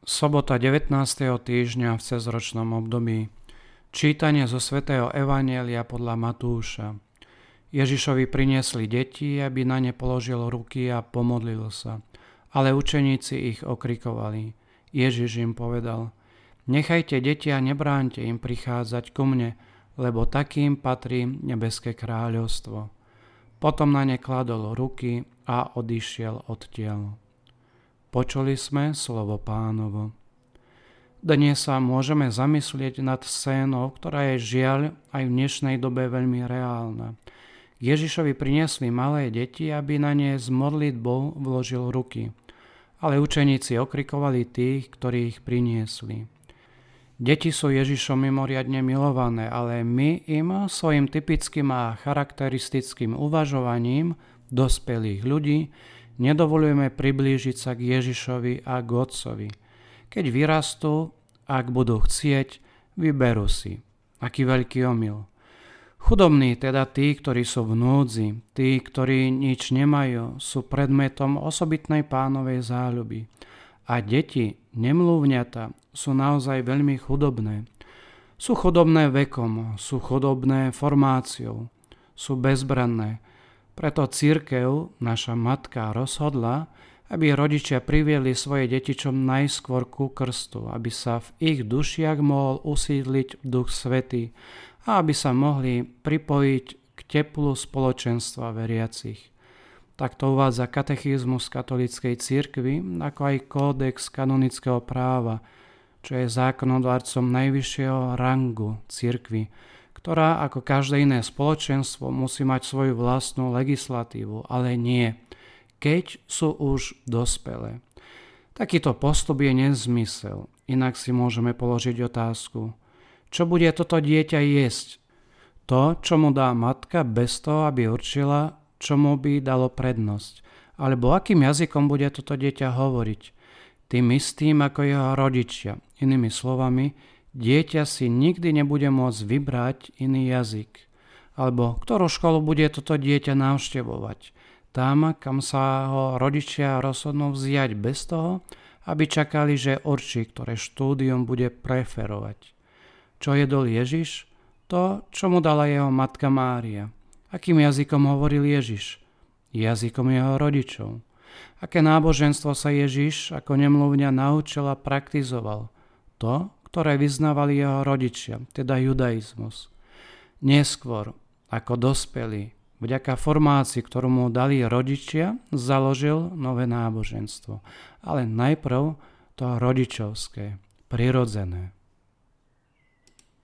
Sobota 19. týždňa v cezročnom období. Čítanie zo svätého Evanielia podľa Matúša. Ježišovi priniesli deti, aby na ne položil ruky a pomodlil sa. Ale učeníci ich okrikovali. Ježiš im povedal, nechajte deti a nebránte im prichádzať ku mne, lebo takým patrí nebeské kráľovstvo. Potom na ne kladol ruky a odišiel od tiel. Počuli sme slovo pánovo. Dnes sa môžeme zamyslieť nad scénou, ktorá je žiaľ aj v dnešnej dobe veľmi reálna. Ježišovi priniesli malé deti, aby na ne s modlitbou vložil ruky. Ale učeníci okrikovali tých, ktorí ich priniesli. Deti sú Ježišom mimoriadne milované, ale my im svojim typickým a charakteristickým uvažovaním dospelých ľudí nedovolujeme priblížiť sa k Ježišovi a k Otcovi. Keď vyrastú, ak budú chcieť, vyberú si. Aký veľký omyl. Chudobní, teda tí, ktorí sú v núdzi, tí, ktorí nič nemajú, sú predmetom osobitnej pánovej záľuby. A deti, nemluvňata, sú naozaj veľmi chudobné. Sú chudobné vekom, sú chudobné formáciou, sú bezbranné, preto církev, naša matka, rozhodla, aby rodičia privieli svoje deti čo najskôr ku krstu, aby sa v ich dušiach mohol usídliť Duch Svetý a aby sa mohli pripojiť k teplu spoločenstva veriacich. Takto uvádza katechizmus katolíckej cirkvi, ako aj kódex kanonického práva, čo je zákonodárcom najvyššieho rangu cirkvi, ktorá ako každé iné spoločenstvo musí mať svoju vlastnú legislatívu, ale nie, keď sú už dospelé. Takýto postup je nezmysel, inak si môžeme položiť otázku, čo bude toto dieťa jesť? To, čo mu dá matka bez toho, aby určila, čo mu by dalo prednosť. Alebo akým jazykom bude toto dieťa hovoriť. Tým istým ako jeho rodičia. Inými slovami, Dieťa si nikdy nebude môcť vybrať iný jazyk. Alebo ktorú školu bude toto dieťa navštevovať. Tam, kam sa ho rodičia rozhodnú vziať bez toho, aby čakali, že určí, ktoré štúdium bude preferovať. Čo jedol Ježiš? To, čo mu dala jeho matka Mária. Akým jazykom hovoril Ježiš? Jazykom jeho rodičov. Aké náboženstvo sa Ježiš ako nemluvňa naučil a praktizoval? To, ktoré vyznávali jeho rodičia, teda judaizmus. Neskôr, ako dospelý, vďaka formácii, ktorú mu dali rodičia, založil nové náboženstvo. Ale najprv to rodičovské, prirodzené.